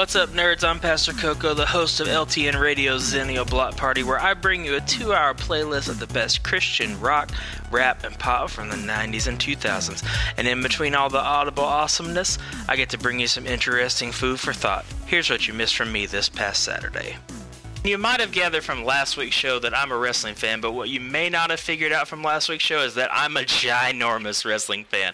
What's up, nerds? I'm Pastor Coco, the host of LTN Radio's Zennial Block Party, where I bring you a two hour playlist of the best Christian rock, rap, and pop from the 90s and 2000s. And in between all the audible awesomeness, I get to bring you some interesting food for thought. Here's what you missed from me this past Saturday. You might have gathered from last week's show that I'm a wrestling fan, but what you may not have figured out from last week's show is that I'm a ginormous wrestling fan.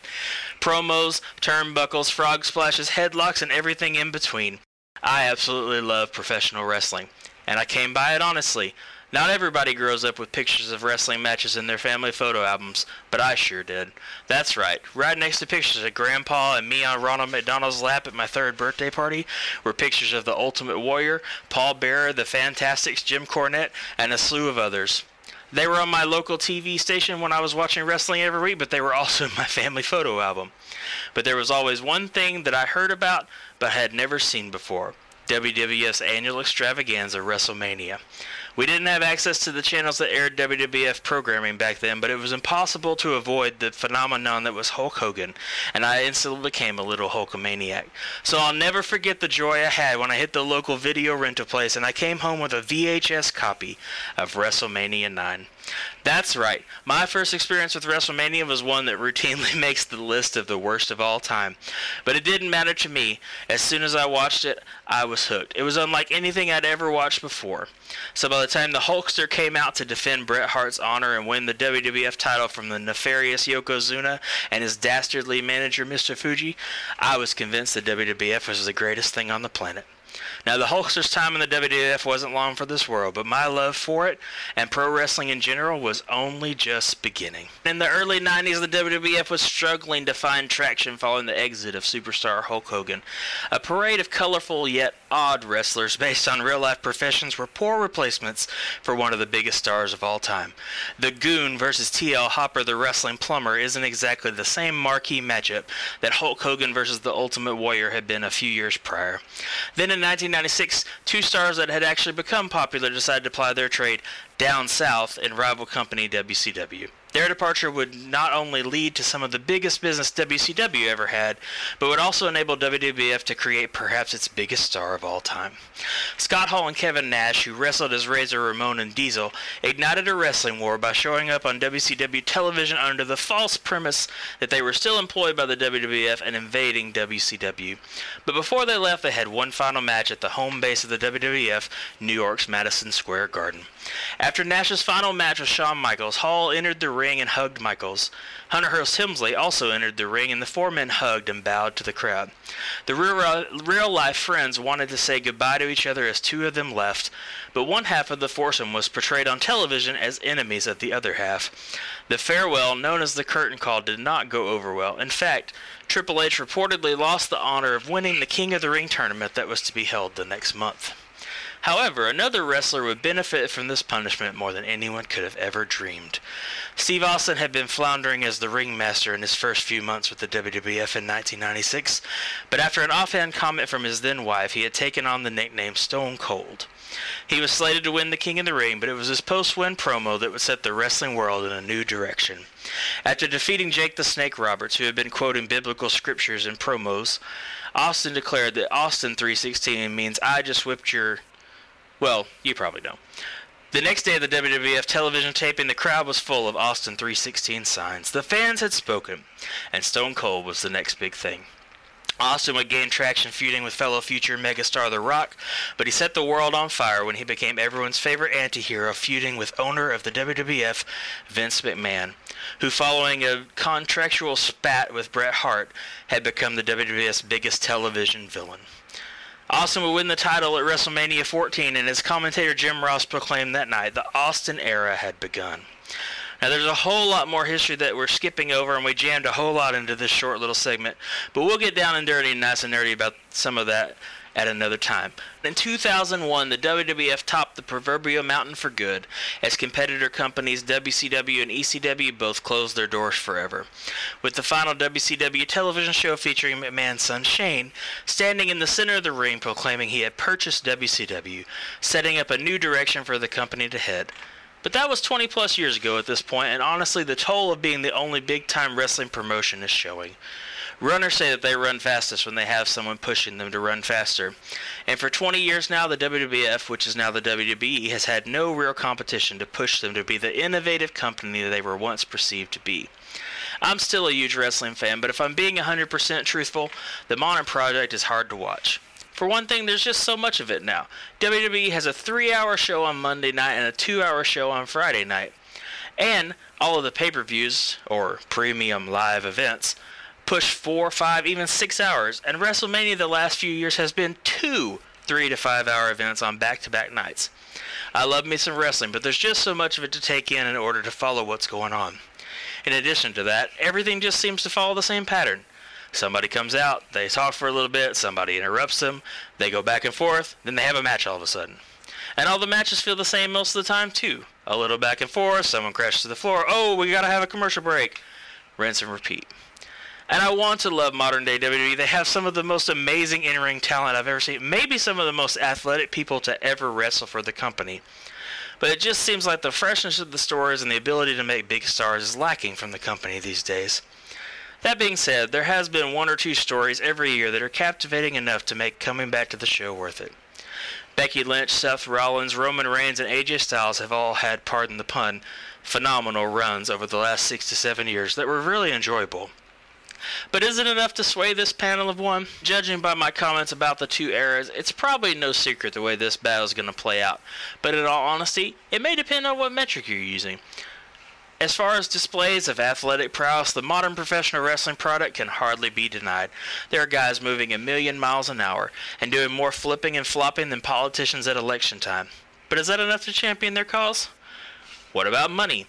Promos, turnbuckles, frog splashes, headlocks, and everything in between. I absolutely love professional wrestling, and I came by it honestly. Not everybody grows up with pictures of wrestling matches in their family photo albums, but I sure did. That's right, right next to pictures of Grandpa and me on Ronald McDonald's lap at my third birthday party were pictures of the Ultimate Warrior, Paul Bearer, the Fantastics, Jim Cornette, and a slew of others. They were on my local TV station when I was watching wrestling every week, but they were also in my family photo album. But there was always one thing that I heard about but had never seen before WWF's annual extravaganza, WrestleMania. We didn't have access to the channels that aired WWF programming back then, but it was impossible to avoid the phenomenon that was Hulk Hogan, and I instantly became a little Hulkamaniac. So I'll never forget the joy I had when I hit the local video rental place and I came home with a VHS copy of WrestleMania 9. That's right. My first experience with WrestleMania was one that routinely makes the list of the worst of all time. But it didn't matter to me. As soon as I watched it, I was hooked. It was unlike anything I'd ever watched before. So by the time the Hulkster came out to defend Bret Hart's honor and win the WWF title from the nefarious Yokozuna and his dastardly manager Mr. Fuji, I was convinced the WWF was the greatest thing on the planet. Now, the Hulkster's time in the WWF wasn't long for this world, but my love for it and pro wrestling in general was only just beginning. In the early 90s, the WWF was struggling to find traction following the exit of superstar Hulk Hogan. A parade of colorful yet odd wrestlers based on real life professions were poor replacements for one of the biggest stars of all time. The Goon versus T.L. Hopper, the wrestling plumber, isn't exactly the same marquee matchup that Hulk Hogan versus the Ultimate Warrior had been a few years prior. Then in 1996, two stars that had actually become popular decided to ply their trade down south in rival company WCW. Their departure would not only lead to some of the biggest business WCW ever had, but would also enable WWF to create perhaps its biggest star of all time. Scott Hall and Kevin Nash, who wrestled as Razor Ramon and Diesel, ignited a wrestling war by showing up on WCW television under the false premise that they were still employed by the WWF and invading WCW. But before they left, they had one final match at the home base of the WWF, New York's Madison Square Garden. After Nash's final match with Shawn Michaels, Hall entered the ring and hugged Michaels. Hunter Hearst Helmsley also entered the ring, and the four men hugged and bowed to the crowd. The real, real life friends wanted to say goodbye to each other as two of them left, but one half of the foursome was portrayed on television as enemies of the other half. The farewell, known as the curtain call, did not go over well. In fact, Triple H reportedly lost the honor of winning the King of the Ring tournament that was to be held the next month. However, another wrestler would benefit from this punishment more than anyone could have ever dreamed. Steve Austin had been floundering as the ringmaster in his first few months with the WWF in 1996, but after an offhand comment from his then wife, he had taken on the nickname Stone Cold. He was slated to win the King of the Ring, but it was his post win promo that would set the wrestling world in a new direction. After defeating Jake the Snake Roberts, who had been quoting biblical scriptures in promos, Austin declared that Austin 316 means I just whipped your well, you probably know. The next day of the WWF television taping, the crowd was full of Austin 316 signs. The fans had spoken, and Stone Cold was the next big thing. Austin would gain traction feuding with fellow future megastar The Rock, but he set the world on fire when he became everyone's favorite anti-hero, feuding with owner of the WWF, Vince McMahon, who following a contractual spat with Bret Hart had become the WWF's biggest television villain. Austin would win the title at WrestleMania 14, and as commentator Jim Ross proclaimed that night, the Austin era had begun. Now, there's a whole lot more history that we're skipping over, and we jammed a whole lot into this short little segment. But we'll get down and dirty and nice and nerdy about some of that at another time. In 2001, the WWF topped the proverbial mountain for good, as competitor companies WCW and ECW both closed their doors forever. With the final WCW television show featuring McMahon's son Shane standing in the center of the ring proclaiming he had purchased WCW, setting up a new direction for the company to head. But that was 20 plus years ago at this point, and honestly, the toll of being the only big time wrestling promotion is showing. Runners say that they run fastest when they have someone pushing them to run faster. And for 20 years now, the WWF, which is now the WWE, has had no real competition to push them to be the innovative company that they were once perceived to be. I'm still a huge wrestling fan, but if I'm being 100% truthful, the Modern Project is hard to watch. For one thing, there's just so much of it now. WWE has a three hour show on Monday night and a two hour show on Friday night. And all of the pay per views, or premium live events, push four, five, even six hours. And WrestleMania the last few years has been two three to five hour events on back to back nights. I love me some wrestling, but there's just so much of it to take in in order to follow what's going on. In addition to that, everything just seems to follow the same pattern. Somebody comes out, they talk for a little bit, somebody interrupts them, they go back and forth, then they have a match all of a sudden. And all the matches feel the same most of the time, too. A little back and forth, someone crashes to the floor, oh, we gotta have a commercial break. Rinse and repeat. And I want to love modern day WWE. They have some of the most amazing in ring talent I've ever seen. Maybe some of the most athletic people to ever wrestle for the company. But it just seems like the freshness of the stories and the ability to make big stars is lacking from the company these days. That being said, there has been one or two stories every year that are captivating enough to make coming back to the show worth it. Becky Lynch, Seth Rollins, Roman Reigns, and AJ Styles have all had, pardon the pun, phenomenal runs over the last six to seven years that were really enjoyable. But is it enough to sway this panel of one? Judging by my comments about the two eras, it's probably no secret the way this battle is going to play out. But in all honesty, it may depend on what metric you're using. As far as displays of athletic prowess, the modern professional wrestling product can hardly be denied. There are guys moving a million miles an hour and doing more flipping and flopping than politicians at election time. But is that enough to champion their cause? What about money?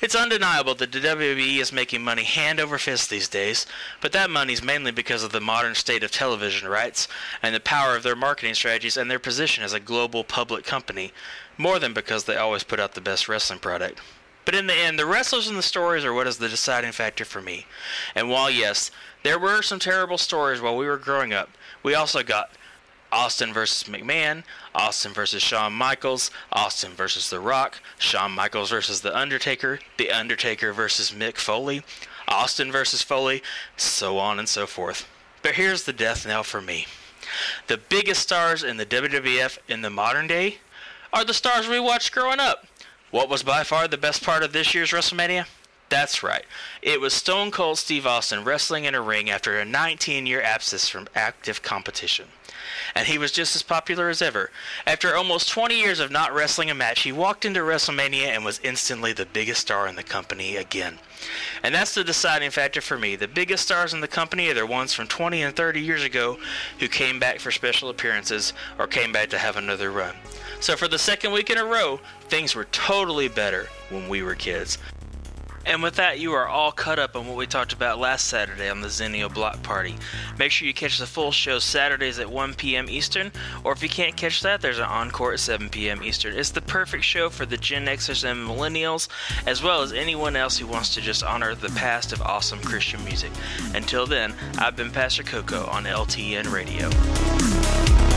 It's undeniable that the WWE is making money hand over fist these days, but that money's mainly because of the modern state of television rights and the power of their marketing strategies and their position as a global public company, more than because they always put out the best wrestling product. But in the end, the wrestlers and the stories are what is the deciding factor for me. And while, yes, there were some terrible stories while we were growing up, we also got Austin versus McMahon, Austin versus Shawn Michaels, Austin versus The Rock, Shawn Michaels versus The Undertaker, The Undertaker versus Mick Foley, Austin versus Foley, so on and so forth. But here's the death knell for me. The biggest stars in the WWF in the modern day are the stars we watched growing up. What was by far the best part of this year's WrestleMania? That's right. It was Stone Cold Steve Austin wrestling in a ring after a 19 year absence from active competition. And he was just as popular as ever. After almost 20 years of not wrestling a match, he walked into WrestleMania and was instantly the biggest star in the company again. And that's the deciding factor for me. The biggest stars in the company are the ones from 20 and 30 years ago who came back for special appearances or came back to have another run. So for the second week in a row, things were totally better when we were kids. And with that, you are all caught up on what we talked about last Saturday on the Zennial Block Party. Make sure you catch the full show Saturdays at 1 p.m. Eastern, or if you can't catch that, there's an encore at 7 p.m. Eastern. It's the perfect show for the Gen Xers and Millennials, as well as anyone else who wants to just honor the past of awesome Christian music. Until then, I've been Pastor Coco on LTN Radio.